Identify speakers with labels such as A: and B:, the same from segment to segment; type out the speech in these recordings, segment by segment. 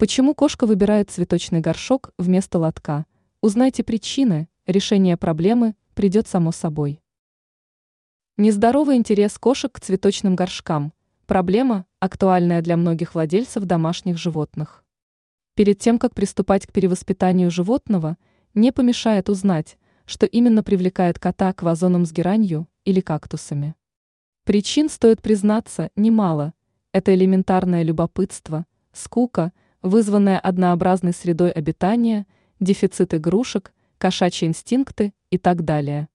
A: Почему кошка выбирает цветочный горшок вместо лотка? Узнайте причины, решение проблемы придет само собой. Нездоровый интерес кошек к цветочным горшкам – проблема, актуальная для многих владельцев домашних животных. Перед тем, как приступать к перевоспитанию животного, не помешает узнать, что именно привлекает кота к вазонам с геранью или кактусами. Причин стоит признаться немало. Это элементарное любопытство, скука – вызванная однообразной средой обитания, дефицит игрушек, кошачьи инстинкты и так далее.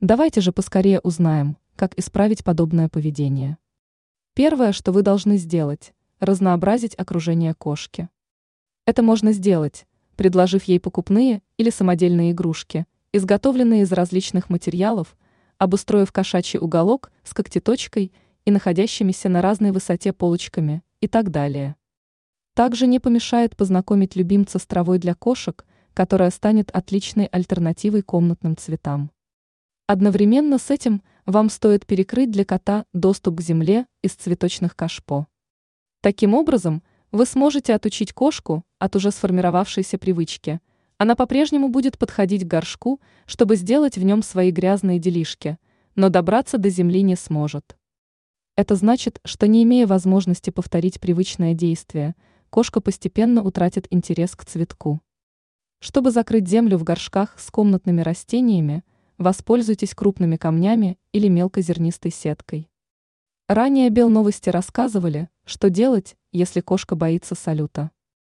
A: Давайте же поскорее узнаем, как исправить подобное поведение. Первое, что вы должны сделать – разнообразить окружение кошки. Это можно сделать, предложив ей покупные или самодельные игрушки, изготовленные из различных материалов, обустроив кошачий уголок с когтеточкой и находящимися на разной высоте полочками и так далее. Также не помешает познакомить любимца с травой для кошек, которая станет отличной альтернативой комнатным цветам. Одновременно с этим вам стоит перекрыть для кота доступ к земле из цветочных кашпо. Таким образом, вы сможете отучить кошку от уже сформировавшейся привычки. Она по-прежнему будет подходить к горшку, чтобы сделать в нем свои грязные делишки, но добраться до земли не сможет. Это значит, что не имея возможности повторить привычное действие – кошка постепенно утратит интерес к цветку. Чтобы закрыть землю в горшках с комнатными растениями, воспользуйтесь крупными камнями или мелкозернистой сеткой. Ранее Бел новости рассказывали, что делать, если кошка боится салюта.